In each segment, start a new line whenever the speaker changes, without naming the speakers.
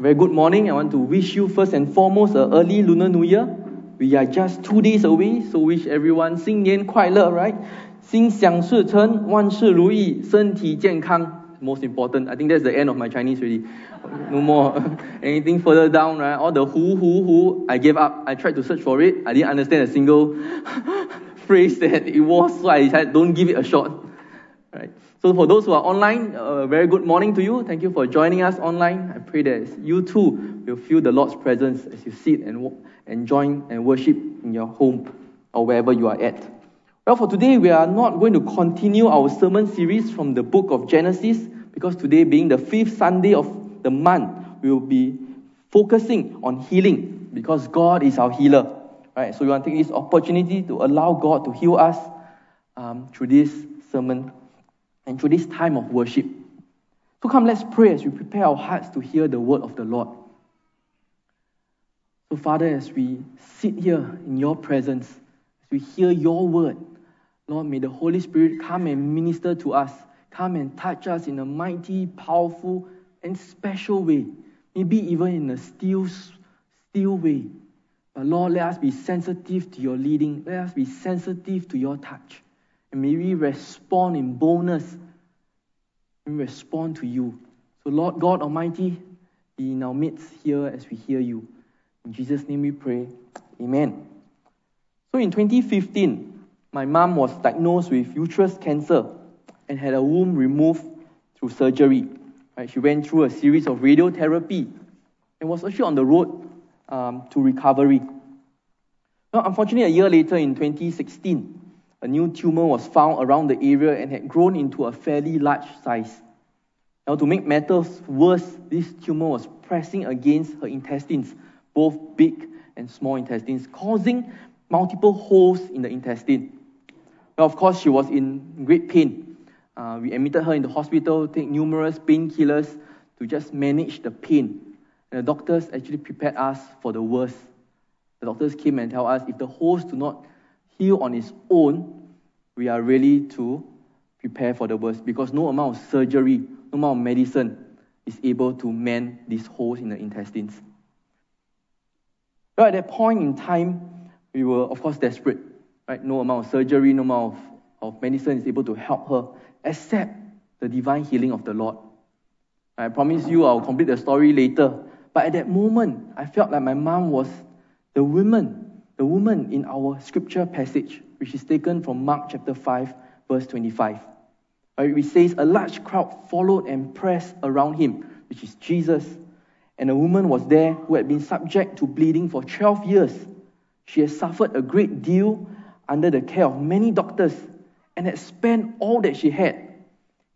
Very good morning. I want to wish you first and foremost a early Lunar New Year. We are just two days away, so wish everyone 新年快乐, right? 心想事成，万事如意，身体健康. Most important. I think that's the end of my Chinese already. No more. Anything further down, right? All the who, who, who, I gave up. I tried to search for it. I didn't understand a single phrase that it was, so I decided don't give it a shot. Right. So for those who are online, a very good morning to you. Thank you for joining us online. I pray that you too will feel the Lord's presence as you sit and, and join and worship in your home or wherever you are at. Well, for today, we are not going to continue our sermon series from the book of Genesis because today, being the fifth Sunday of the month, we will be focusing on healing because God is our healer. Right? So we want to take this opportunity to allow God to heal us um, through this sermon and through this time of worship. So come, let's pray as we prepare our hearts to hear the word of the Lord. So, Father, as we sit here in your presence, as we hear your word, Lord, may the Holy Spirit come and minister to us, come and touch us in a mighty, powerful, and special way. Maybe even in a still, still way. But Lord, let us be sensitive to your leading. Let us be sensitive to your touch. And may we respond in boldness and respond to you. So, Lord God Almighty, be in our midst here as we hear you. In Jesus' name we pray. Amen. So, in 2015, my mom was diagnosed with uterus cancer and had a womb removed through surgery. Right? She went through a series of radiotherapy and was actually on the road um, to recovery. Now, unfortunately, a year later in 2016, a new tumor was found around the area and had grown into a fairly large size. Now, to make matters worse, this tumor was pressing against her intestines, both big and small intestines, causing multiple holes in the intestine. Now, of course, she was in great pain. Uh, we admitted her in the hospital, take numerous painkillers to just manage the pain. And the doctors actually prepared us for the worst. The doctors came and tell us if the holes do not heal on its own, we are really to prepare for the worst because no amount of surgery, no amount of medicine is able to mend these holes in the intestines. But at that point in time, we were, of course, desperate. Right? No amount of surgery, no amount of, of medicine is able to help her, except the divine healing of the Lord. I promise you I'll complete the story later. But at that moment, I felt like my mom was the woman the woman in our scripture passage, which is taken from Mark chapter 5, verse 25. Right, which says, A large crowd followed and pressed around him, which is Jesus. And a woman was there who had been subject to bleeding for 12 years. She had suffered a great deal under the care of many doctors and had spent all that she had.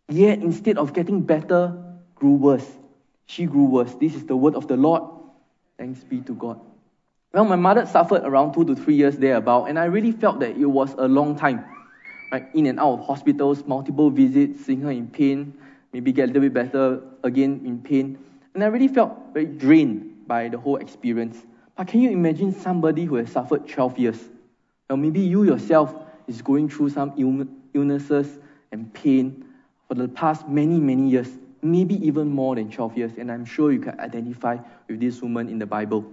Yet, instead of getting better, grew worse. She grew worse. This is the word of the Lord. Thanks be to God. Well, my mother suffered around two to three years thereabout, and I really felt that it was a long time. Right? In and out of hospitals, multiple visits, seeing her in pain, maybe get a little bit better again in pain. And I really felt very drained by the whole experience. But can you imagine somebody who has suffered 12 years? Well, maybe you yourself is going through some illnesses and pain for the past many, many years, maybe even more than 12 years. And I'm sure you can identify with this woman in the Bible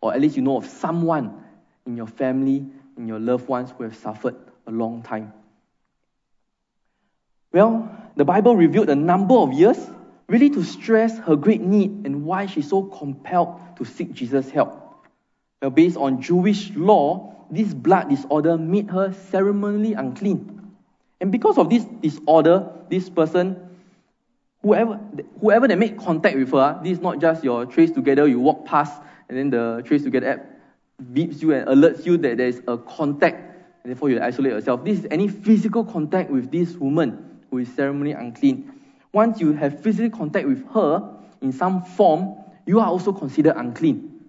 or at least you know of someone in your family, in your loved ones who have suffered a long time. Well, the Bible revealed a number of years really to stress her great need and why she's so compelled to seek Jesus' help. Well, based on Jewish law, this blood disorder made her ceremonially unclean. And because of this disorder, this person, whoever, whoever that made contact with her, this is not just your trace together, you walk past and then the Trace Together app beeps you and alerts you that there is a contact, and therefore you isolate yourself. This is any physical contact with this woman who is ceremonially unclean. Once you have physical contact with her in some form, you are also considered unclean.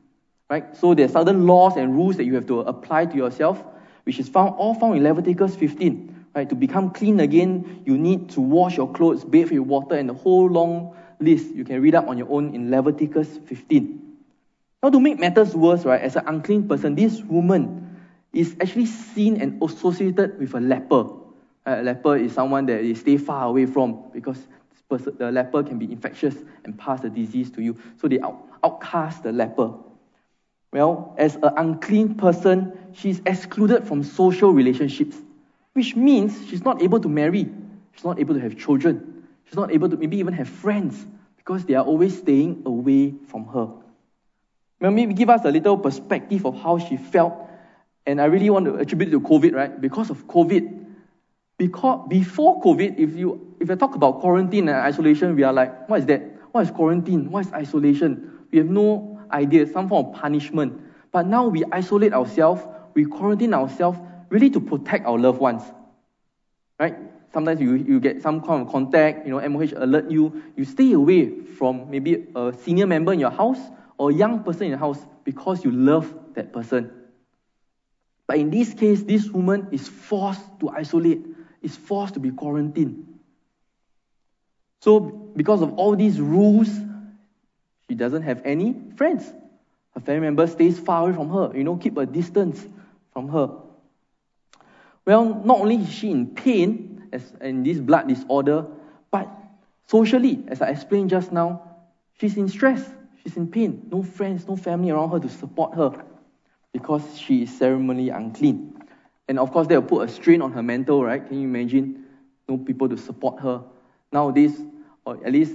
Right? So there are certain laws and rules that you have to apply to yourself, which is found all found in Leviticus 15. Right? To become clean again, you need to wash your clothes, bathe with water, and the whole long list you can read up on your own in Leviticus 15. Now, to make matters worse, right, as an unclean person, this woman is actually seen and associated with a leper. A leper is someone that they stay far away from because person, the leper can be infectious and pass the disease to you. So they outcast, the leper. Well, as an unclean person, she's excluded from social relationships, which means she's not able to marry, she's not able to have children, she's not able to maybe even have friends because they are always staying away from her. Maybe give us a little perspective of how she felt. And I really want to attribute it to COVID, right? Because of COVID. Because before COVID, if you if I talk about quarantine and isolation, we are like, what is that? What is quarantine? What is isolation? We have no idea, some form of punishment. But now we isolate ourselves, we quarantine ourselves really to protect our loved ones. Right? Sometimes you, you get some kind of contact, you know, MOH alert you, you stay away from maybe a senior member in your house or young person in the house because you love that person. But in this case, this woman is forced to isolate, is forced to be quarantined. So, because of all these rules, she doesn't have any friends. Her family member stays far away from her, you know, keep a distance from her. Well, not only is she in pain as in this blood disorder, but socially, as I explained just now, she's in stress, in pain, no friends, no family around her to support her because she is ceremonially unclean. And of course, that will put a strain on her mental, right? Can you imagine? No people to support her. Nowadays, or at least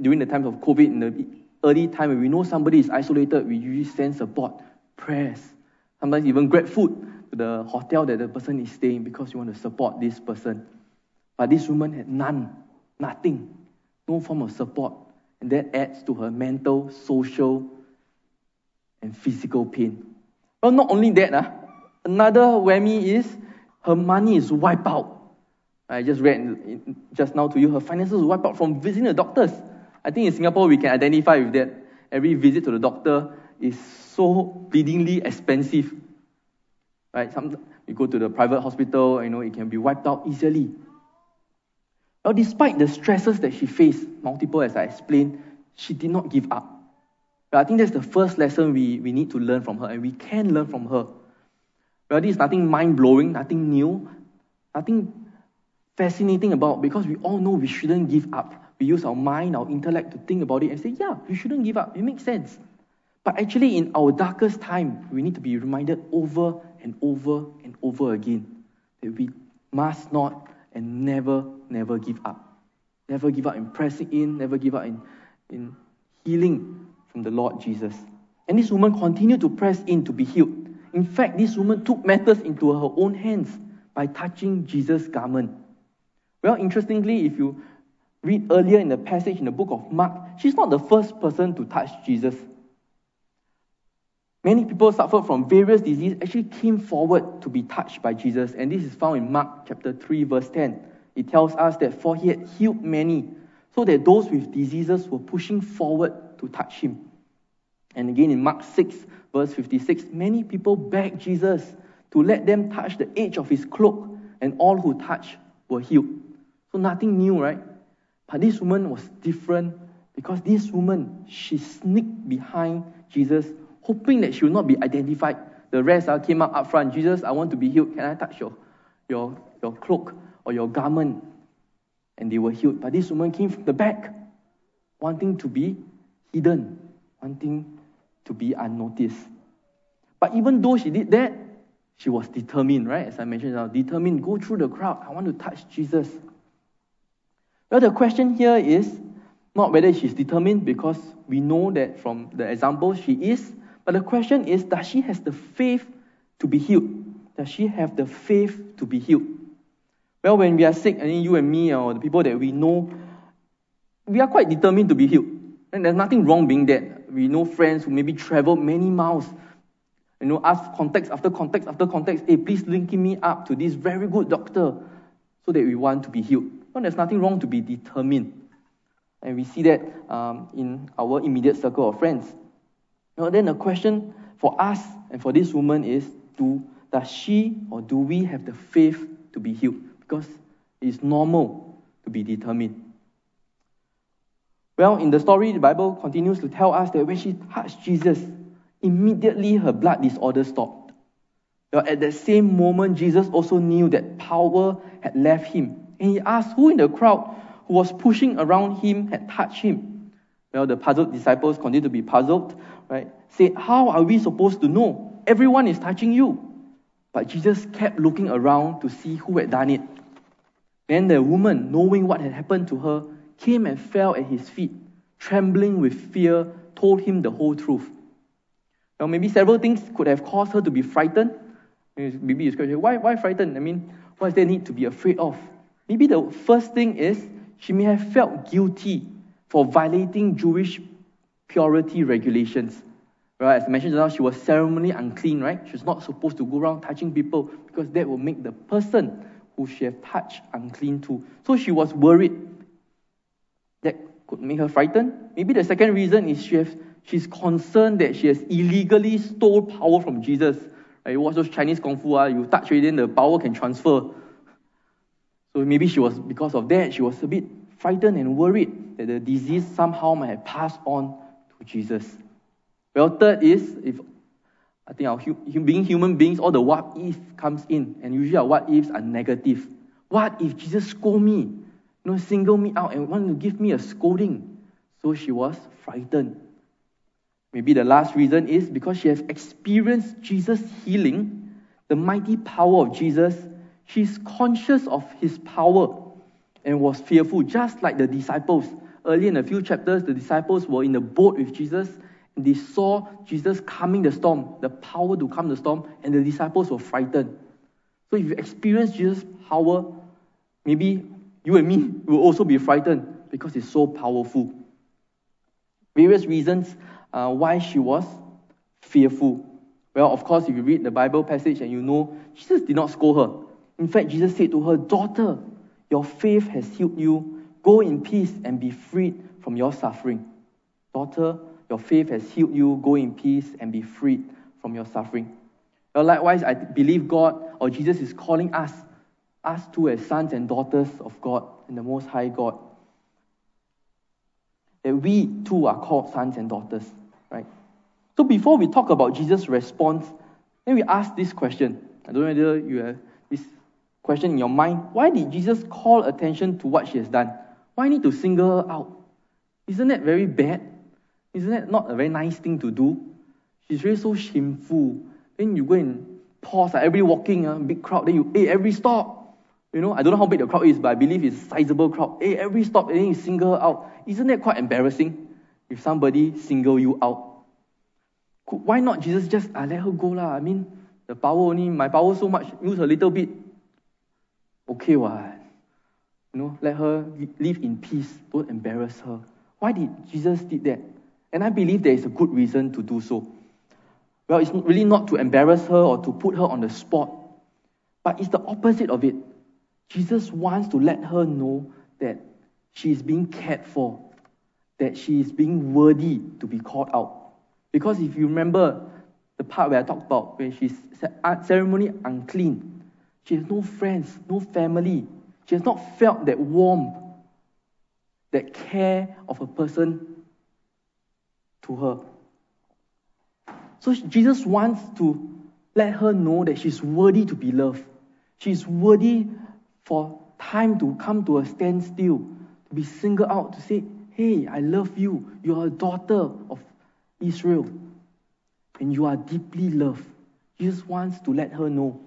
during the times of COVID, in the early time when we know somebody is isolated, we usually send support, prayers, sometimes even grab food to the hotel that the person is staying because you want to support this person. But this woman had none, nothing, no form of support. And that adds to her mental, social, and physical pain. Well, not only that, uh, another whammy is her money is wiped out. I just read just now to you, her finances were wiped out from visiting the doctors. I think in Singapore we can identify with that. Every visit to the doctor is so bleedingly expensive. Right? Some, you go to the private hospital, you know, it can be wiped out easily. Well, despite the stresses that she faced, multiple as I explained, she did not give up. But I think that's the first lesson we, we need to learn from her, and we can learn from her. Well, this is nothing mind blowing, nothing new, nothing fascinating about because we all know we shouldn't give up. We use our mind, our intellect to think about it and say, yeah, we shouldn't give up. It makes sense. But actually, in our darkest time, we need to be reminded over and over and over again that we must not and never, never give up. Never give up in pressing in, never give up in, in healing from the Lord Jesus. And this woman continued to press in to be healed. In fact, this woman took matters into her own hands by touching Jesus' garment. Well, interestingly, if you read earlier in the passage in the book of Mark, she's not the first person to touch Jesus. Many people suffered from various diseases actually came forward to be touched by Jesus, and this is found in Mark chapter 3, verse 10. It tells us that for he had healed many, so that those with diseases were pushing forward to touch him. And again in Mark 6, verse 56, many people begged Jesus to let them touch the edge of his cloak, and all who touched were healed. So nothing new, right? But this woman was different because this woman, she sneaked behind Jesus, hoping that she would not be identified. The rest uh, came up up front. Jesus, I want to be healed. Can I touch your, your, your cloak or your garment? And they were healed. But this woman came from the back, wanting to be hidden, wanting to be unnoticed. But even though she did that, she was determined, right? As I mentioned, now, determined, go through the crowd. I want to touch Jesus. Well, the question here is not whether she's determined because we know that from the example she is, but the question is does she have the faith to be healed? Does she have the faith to be healed? Well, when we are sick, I mean, you and me or the people that we know, we are quite determined to be healed. And there's nothing wrong being that. We know friends who maybe travel many miles, you know, ask contacts after contacts after contacts, hey, please link me up to this very good doctor so that we want to be healed. Well, there's nothing wrong to be determined. And we see that um, in our immediate circle of friends. Now, then the question for us and for this woman is do, does she or do we have the faith to be healed? Because it's normal to be determined. Well, in the story, the Bible continues to tell us that when she touched Jesus, immediately her blood disorder stopped. Well, at that same moment, Jesus also knew that power had left him and he asked who in the crowd who was pushing around him had touched him. Well, the puzzled disciples continue to be puzzled, right? Said, How are we supposed to know? Everyone is touching you. But Jesus kept looking around to see who had done it. Then the woman, knowing what had happened to her, came and fell at his feet, trembling with fear, told him the whole truth. Now, maybe several things could have caused her to be frightened. Maybe you question, why, why frightened? I mean, what is there need to be afraid of? Maybe the first thing is she may have felt guilty for violating Jewish purity regulations. Right? As I mentioned now, she was ceremonially unclean, right? She's not supposed to go around touching people because that will make the person who she have touched unclean too. So she was worried. That could make her frightened. Maybe the second reason is she has, she's concerned that she has illegally stole power from Jesus. Right? You watch those Chinese kung fu, ah, you touch it, then the power can transfer. So maybe she was, because of that, she was a bit frightened and worried that the disease somehow might have passed on to Jesus. Well, third is if I think our being human beings, all the what if comes in, and usually our what ifs are negative. What if Jesus scold me, you know, single me out and want to give me a scolding? So she was frightened. Maybe the last reason is because she has experienced Jesus' healing, the mighty power of Jesus. She's conscious of his power and was fearful, just like the disciples. Early in a few chapters, the disciples were in the boat with Jesus they saw Jesus calming the storm, the power to calm the storm, and the disciples were frightened. So if you experience Jesus' power, maybe you and me will also be frightened because it's so powerful. Various reasons uh, why she was fearful. Well, of course, if you read the Bible passage and you know, Jesus did not scold her. In fact, Jesus said to her, Daughter, your faith has healed you. Go in peace and be freed from your suffering. Daughter, your faith has healed you. Go in peace and be freed from your suffering. Well, likewise, I believe God or Jesus is calling us, us too, as sons and daughters of God and the Most High God. That we too are called sons and daughters, right? So before we talk about Jesus' response, then we ask this question. I don't know whether you have this question in your mind. Why did Jesus call attention to what she has done? Why need to single her out? Isn't that very bad? Isn't that not a very nice thing to do? She's really so shameful. Then you go and pause, like everybody walking, uh, big crowd, then you, hey, every stop. You know, I don't know how big the crowd is, but I believe it's a sizable crowd. Hey, every stop, and then you single out. Isn't that quite embarrassing if somebody single you out? Why not Jesus just uh, let her go lah? I mean, the power only, my power so much, use a little bit. Okay, what? You know, let her live in peace. Don't embarrass her. Why did Jesus did that? And I believe there is a good reason to do so. Well, it's really not to embarrass her or to put her on the spot, but it's the opposite of it. Jesus wants to let her know that she is being cared for, that she is being worthy to be called out. Because if you remember the part where I talked about when she's uh, ceremonially unclean, she has no friends, no family. She has not felt that warmth, that care of a person to her. So Jesus wants to let her know that she's worthy to be loved. She's worthy for time to come to a standstill, to be singled out, to say, Hey, I love you. You are a daughter of Israel. And you are deeply loved. Jesus wants to let her know.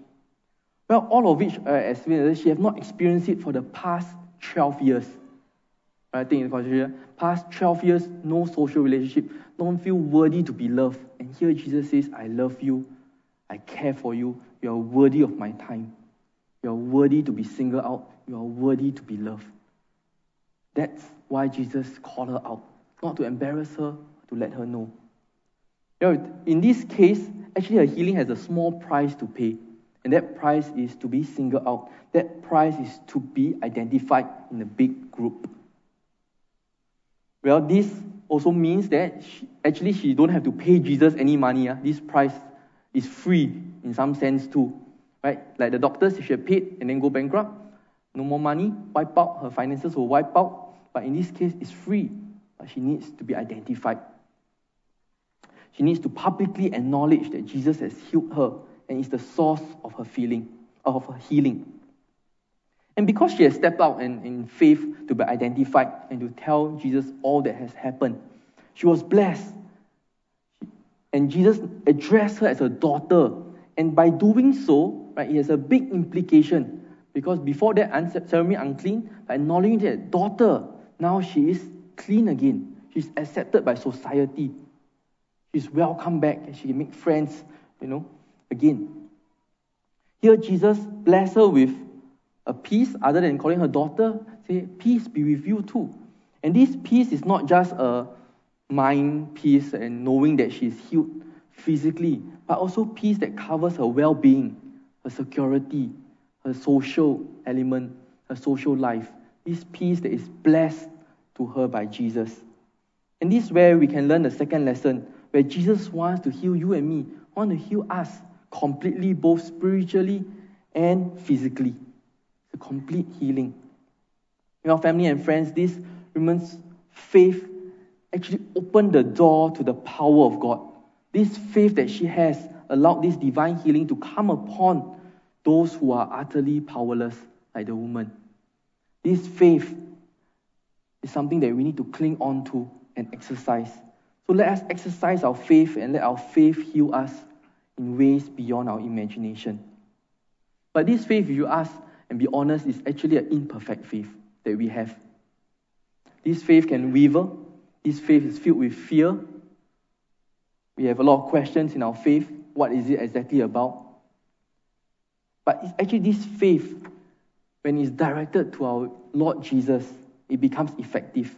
Well, all of which, uh, as she has not experienced it for the past 12 years. I think in consideration, past 12 years, no social relationship, don't feel worthy to be loved. And here Jesus says, I love you, I care for you, you are worthy of my time. You are worthy to be singled out, you are worthy to be loved. That's why Jesus called her out, not to embarrass her, to let her know. You know, in this case, actually, her healing has a small price to pay. And that price is to be singled out. That price is to be identified in a big group. Well, this also means that she, actually she don't have to pay Jesus any money. Uh. This price is free in some sense too. Right? Like the doctors, she had paid and then go bankrupt, no more money, wipe out, her finances will wipe out. But in this case, it's free. But she needs to be identified. She needs to publicly acknowledge that Jesus has healed her and is the source of her feeling, of her healing. And because she has stepped out in, in faith to be identified and to tell Jesus all that has happened, She was blessed. And Jesus addressed her as a daughter. And by doing so, right, it has a big implication. Because before that, ceremony unclean, by acknowledging that daughter, now she is clean again. She's accepted by society. She's welcome back and she can make friends, you know, again. Here, Jesus bless her with a peace other than calling her daughter. Say, peace be with you too. And this peace is not just a mind peace and knowing that she's healed physically, but also peace that covers her well being, her security, her social element, her social life. This peace that is blessed to her by Jesus. And this is where we can learn the second lesson, where Jesus wants to heal you and me, want to heal us completely, both spiritually and physically. Complete healing. You know, family and friends, this woman's faith actually opened the door to the power of God. This faith that she has allowed this divine healing to come upon those who are utterly powerless, like the woman. This faith is something that we need to cling on to and exercise. So let us exercise our faith and let our faith heal us in ways beyond our imagination. But this faith, if you ask and be honest, it's actually an imperfect faith that we have. This faith can waver, this faith is filled with fear. We have a lot of questions in our faith. What is it exactly about? But it's actually this faith, when it's directed to our Lord Jesus, it becomes effective.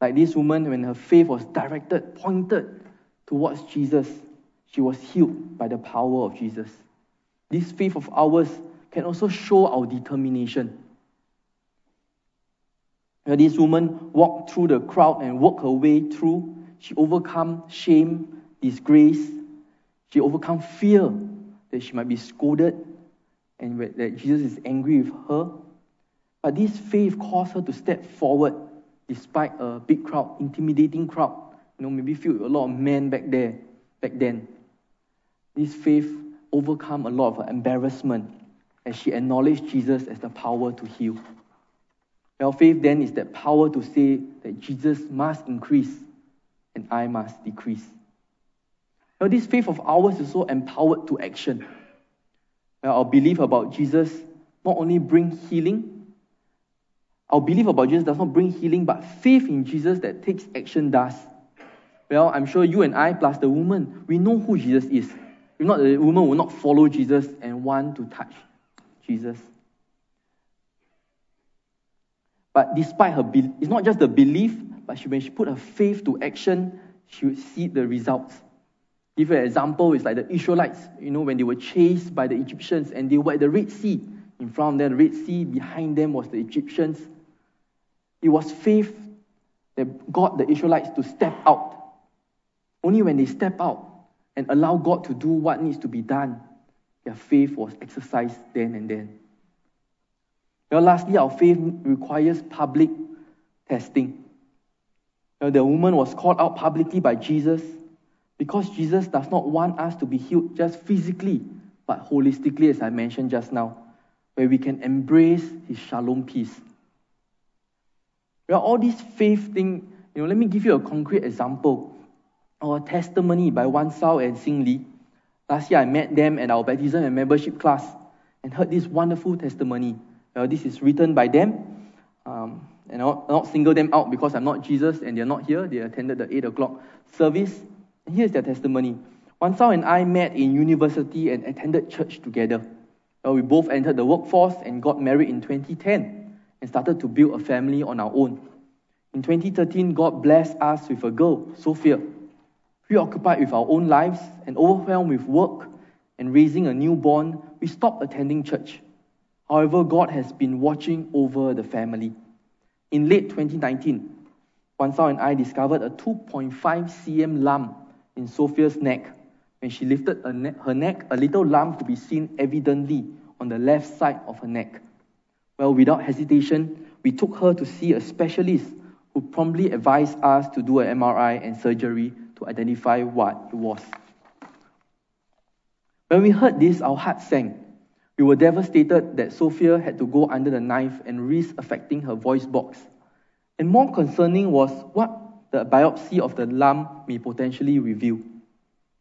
Like this woman, when her faith was directed, pointed towards Jesus, she was healed by the power of Jesus. This faith of ours can also show our determination. This woman walked through the crowd and worked her way through. She overcome shame, disgrace. She overcome fear that she might be scolded and that Jesus is angry with her. But this faith caused her to step forward despite a big crowd, intimidating crowd. You know, maybe filled with a lot of men back there, back then. This faith overcome a lot of embarrassment as she acknowledged Jesus as the power to heal. Our faith then is that power to say that Jesus must increase and I must decrease. Now, this faith of ours is so empowered to action. Well, our belief about Jesus not only bring healing, our belief about Jesus does not bring healing, but faith in Jesus that takes action does. Well, I'm sure you and I, plus the woman, we know who Jesus is. If not, the woman will not follow Jesus and want to touch Jesus. But despite her, be- it's not just the belief, but she, when she put her faith to action, she would see the results. Give an example, it's like the Israelites, you know, when they were chased by the Egyptians and they were at the Red Sea. In front of them, the Red Sea, behind them was the Egyptians. It was faith that got the Israelites to step out. Only when they step out and allow God to do what needs to be done, their faith was exercised then and then. Now, lastly, our faith requires public testing. Now, the woman was called out publicly by Jesus because Jesus does not want us to be healed just physically, but holistically, as I mentioned just now, where we can embrace his shalom peace. Well, all these faith thing, you know, let me give you a concrete example. Our testimony by Wan Sao and Sing Lee. Last year I met them at our baptism and membership class and heard this wonderful testimony. Well, this is written by them. Um, and I'll not single them out because I'm not Jesus and they're not here. They attended the 8 o'clock service. And here's their testimony. Wan Sao and I met in university and attended church together. Well, we both entered the workforce and got married in 2010 and started to build a family on our own. In 2013, God blessed us with a girl, Sophia. Preoccupied with our own lives and overwhelmed with work and raising a newborn, we stopped attending church. However, God has been watching over the family. In late 2019, Wan Sao and I discovered a 2.5 cm lump in Sophia's neck. When she lifted her neck, a little lump could be seen evidently on the left side of her neck. Well, without hesitation, we took her to see a specialist who promptly advised us to do an MRI and surgery to identify what it was. When we heard this, our hearts sank. We were devastated that Sophia had to go under the knife and risk affecting her voice box. And more concerning was what the biopsy of the lump may potentially reveal.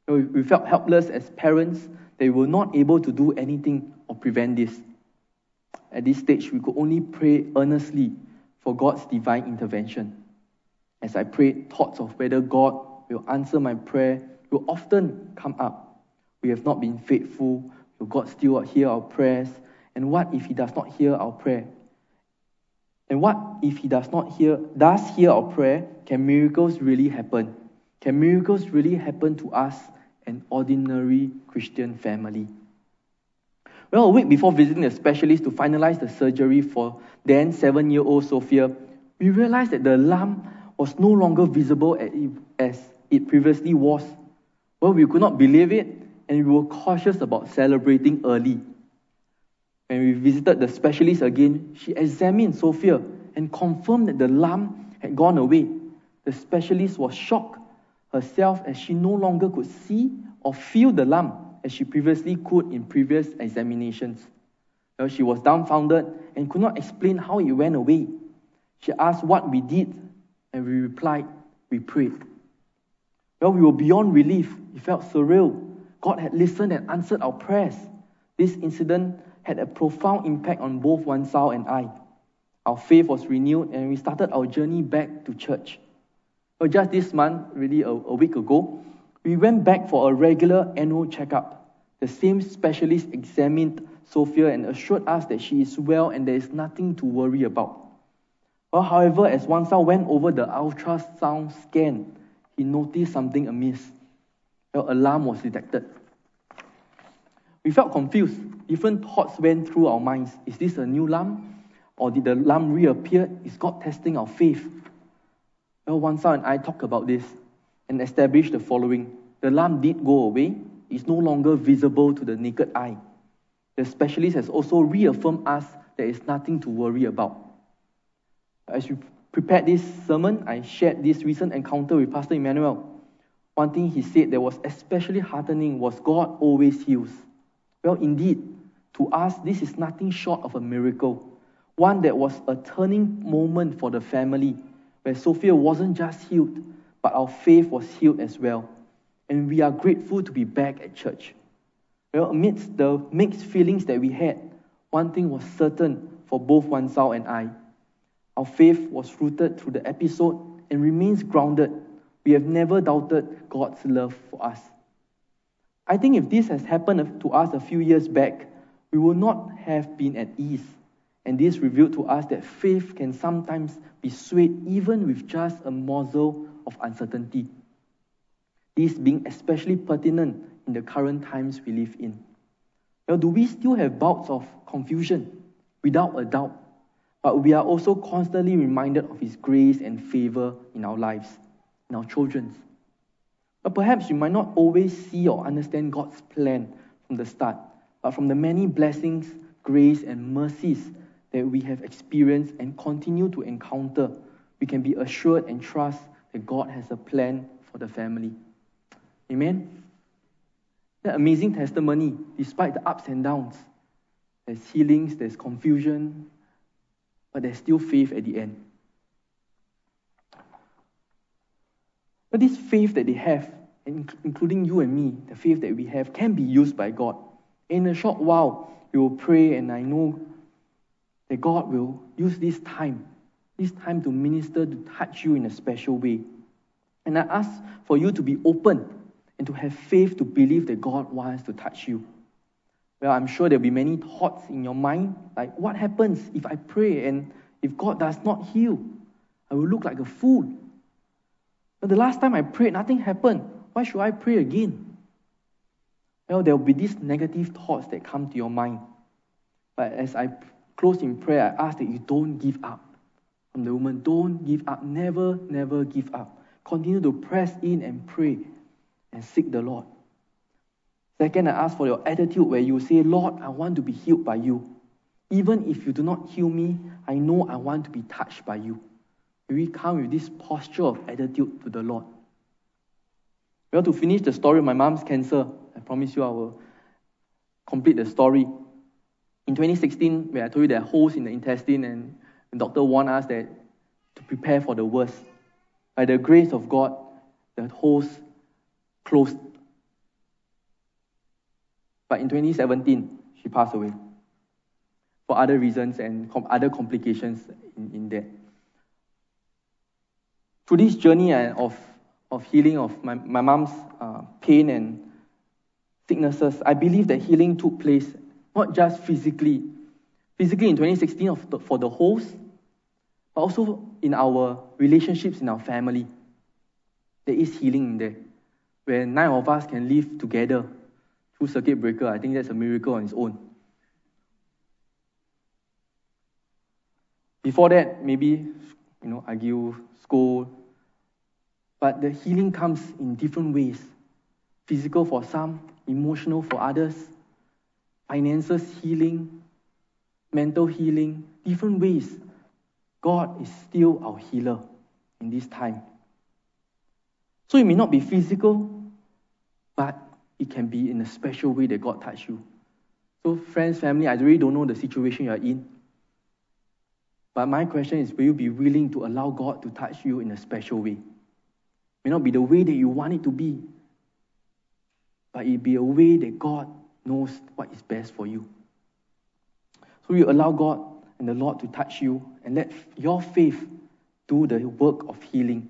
We felt helpless as parents that we were not able to do anything or prevent this. At this stage, we could only pray earnestly for God's divine intervention. As I prayed, thoughts of whether God will answer my prayer will often come up. We have not been faithful. Will God still hear our prayers? And what if He does not hear our prayer? And what if He does not hear, does hear our prayer? Can miracles really happen? Can miracles really happen to us, an ordinary Christian family? Well, a week before visiting the specialist to finalize the surgery for then seven year old Sophia, we realized that the lump was no longer visible as it previously was. Well, we could not believe it, and we were cautious about celebrating early. When we visited the specialist again, she examined Sophia and confirmed that the lump had gone away. The specialist was shocked herself as she no longer could see or feel the lump as she previously could in previous examinations. Well, she was dumbfounded and could not explain how it went away. She asked what we did, and we replied, We prayed. Well, we were beyond relief. It felt surreal. God had listened and answered our prayers. This incident had a profound impact on both Wan Sao and I. Our faith was renewed and we started our journey back to church. Well, just this month, really a, a week ago, we went back for a regular annual checkup. The same specialist examined Sophia and assured us that she is well and there is nothing to worry about. Well, however, as Wan Sao went over the ultrasound scan, he noticed something amiss. Well, alarm was detected. We felt confused. Different thoughts went through our minds. Is this a new lump? Or did the lump reappear? Is God testing our faith? Well, Wan Sao and I talked about this and established the following. The lump did go away. It's no longer visible to the naked eye. The specialist has also reaffirmed us there is nothing to worry about. As we prepared this sermon, I shared this recent encounter with Pastor Emmanuel. One thing he said that was especially heartening was God always heals. Well, indeed, to us, this is nothing short of a miracle. One that was a turning moment for the family, where Sophia wasn't just healed, but our faith was healed as well. And we are grateful to be back at church. Well, amidst the mixed feelings that we had, one thing was certain for both Wan Sao and I. Our faith was rooted through the episode and remains grounded. We have never doubted God's love for us. I think if this has happened to us a few years back, we would not have been at ease. And this revealed to us that faith can sometimes be swayed even with just a morsel of uncertainty. This being especially pertinent in the current times we live in. Well, do we still have bouts of confusion? Without a doubt. But we are also constantly reminded of His grace and favor in our lives, in our children's. But perhaps you might not always see or understand God's plan from the start, but from the many blessings, grace, and mercies that we have experienced and continue to encounter, we can be assured and trust that God has a plan for the family. Amen? That amazing testimony, despite the ups and downs. There's healings, there's confusion, but there's still faith at the end. But this faith that they have, including you and me, the faith that we have, can be used by God. In a short while, we will pray, and I know that God will use this time, this time to minister, to touch you in a special way. And I ask for you to be open and to have faith to believe that God wants to touch you. Well, I'm sure there'll be many thoughts in your mind, like what happens if I pray and if God does not heal? I will look like a fool. But the last time I prayed, nothing happened. Why should I pray again? Well, there will be these negative thoughts that come to your mind. But as I close in prayer, I ask that you don't give up. From the woman, don't give up. Never, never give up. Continue to press in and pray and seek the Lord. Second, I ask for your attitude where you say, Lord, I want to be healed by you. Even if you do not heal me, I know I want to be touched by you. We come with this posture of attitude to the Lord. Well, to finish the story of my mom's cancer, I promise you I will complete the story. In 2016, where I told you there are holes in the intestine, and the doctor warned us that to prepare for the worst. By the grace of God, the holes closed. But in 2017, she passed away for other reasons and com- other complications in, in that. Through this journey of, of healing of my, my mom's uh, pain and sicknesses, I believe that healing took place not just physically, physically in 2016 the, for the host, but also in our relationships in our family. There is healing in there. Where nine of us can live together through circuit breaker, I think that's a miracle on its own. Before that, maybe, you know, argue, scold. But the healing comes in different ways physical for some, emotional for others, finances healing, mental healing, different ways. God is still our healer in this time. So it may not be physical, but it can be in a special way that God touched you. So, friends, family, I really don't know the situation you are in. But my question is will you be willing to allow God to touch you in a special way? It may not be the way that you want it to be, but it be a way that God knows what is best for you. So you allow God and the Lord to touch you and let your faith do the work of healing,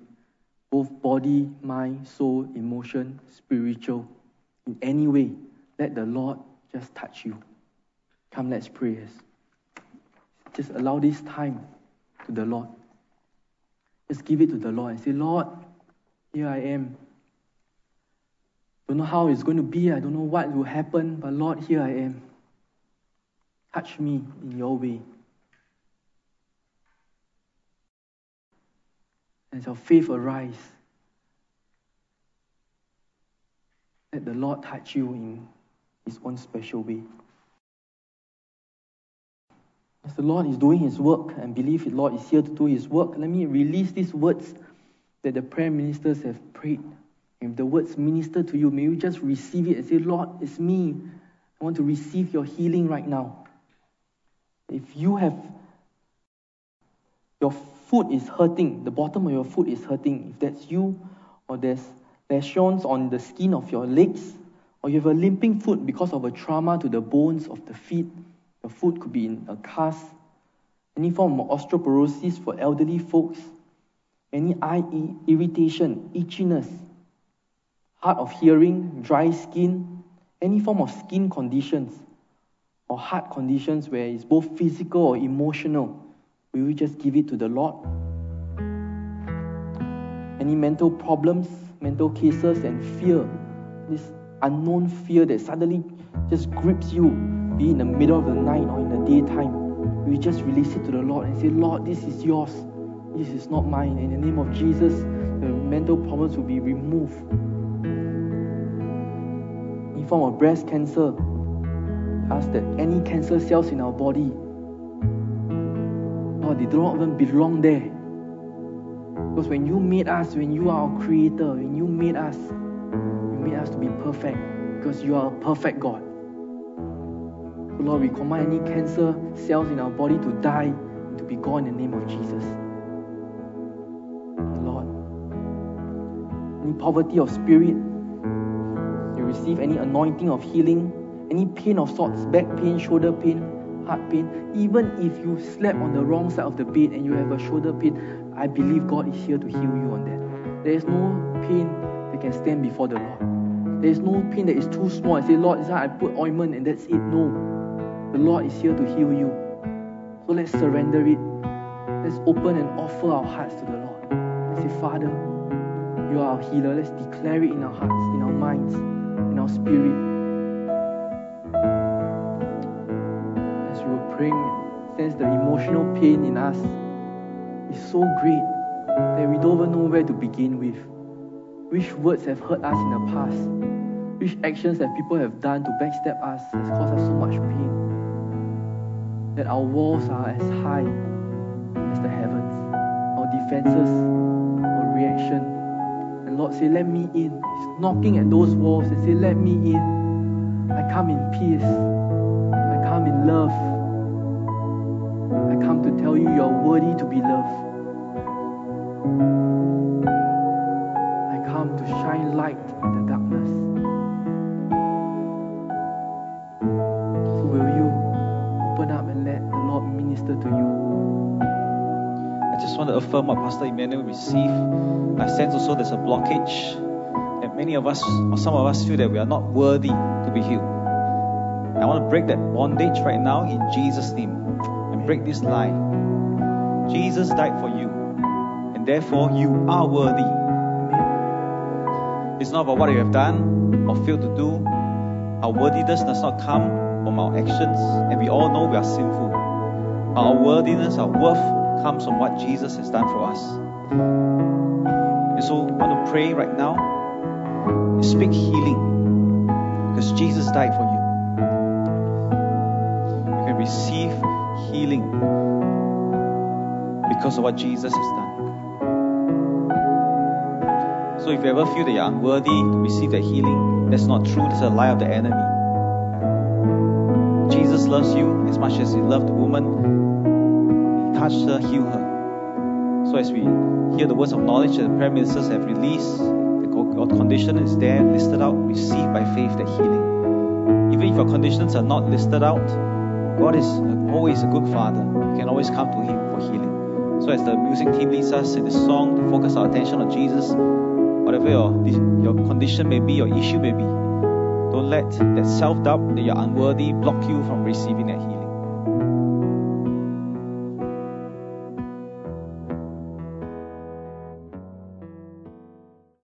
both body, mind, soul, emotion, spiritual, in any way. Let the Lord just touch you. Come, let's pray. Just allow this time to the Lord. Just give it to the Lord and say, Lord, here I am. Don't know how it's going to be. I don't know what will happen, but Lord, here I am. Touch me in your way. As your faith arise, let the Lord touch you in his own special way. As the Lord is doing His work and believe the Lord is here to do His work, let me release these words that the prayer ministers have prayed. If the words minister to you, may you just receive it and say, Lord, it's me. I want to receive your healing right now. If you have your foot is hurting, the bottom of your foot is hurting, if that's you, or there's lesions on the skin of your legs, or you have a limping foot because of a trauma to the bones of the feet, your foot could be in a cast, any form of osteoporosis for elderly folks, any eye irritation, itchiness, hard of hearing, dry skin, any form of skin conditions, or heart conditions where it's both physical or emotional, We will just give it to the Lord? Any mental problems, mental cases, and fear, this unknown fear that suddenly just grips you, be in the middle of the night or in the daytime, we just release it to the Lord and say, Lord, this is yours. This is not mine. In the name of Jesus, the mental problems will be removed. In form of breast cancer, ask that any cancer cells in our body, Lord, they do not even belong there. Because when you made us, when you are our creator, when you made us, you made us to be perfect. Because you are a perfect God. Lord, we command any cancer cells in our body to die and to be gone in the name of Jesus. Lord, any poverty of spirit, you receive any anointing of healing, any pain of sorts, back pain, shoulder pain, heart pain, even if you slept on the wrong side of the bed and you have a shoulder pain, I believe God is here to heal you on that. There is no pain that can stand before the Lord. There is no pain that is too small. I say, Lord, I put ointment and that's it. No. The Lord is here to heal you. So let's surrender it. Let's open and offer our hearts to the Lord. Let's say, Father, you are our healer. Let's declare it in our hearts, in our minds, in our spirit. As we were praying, sense the emotional pain in us is so great that we don't even know where to begin with. Which words have hurt us in the past? Which actions that people have done to backstab us has caused us so much pain? that our walls are as high as the heavens, our defenses, our reaction. And Lord say, Let me in. He's knocking at those walls and say, Let me in. I come in peace. I come in love. I come to tell you you're worthy to be loved. I come to shine light in the darkness. So will you open up and let the Lord minister to you?
I just want to affirm what Pastor Emmanuel received. I sense also there's a blockage. And many of us, or some of us, feel that we are not worthy to be healed. I want to break that bondage right now in Jesus' name break this lie. Jesus died for you, and therefore you are worthy. It's not about what you have done or failed to do. Our worthiness does not come from our actions, and we all know we are sinful. Our worthiness, our worth comes from what Jesus has done for us. And so I want to pray right now. Speak healing. Because Jesus died for you. You can receive healing because of what Jesus has done. So if you ever feel that you're unworthy to receive that healing, that's not true. That's a lie of the enemy. Jesus loves you as much as he loved the woman. He touched her, healed her. So as we hear the words of knowledge that the prayer ministers have released, the condition is there listed out, receive by faith that healing. Even if your conditions are not listed out, God is always a good father. You can always come to him for healing. So as the music team leads us in this song to focus our attention on Jesus, whatever your, your condition may be, your issue may be, don't let that self-doubt that you're unworthy block you from receiving that healing.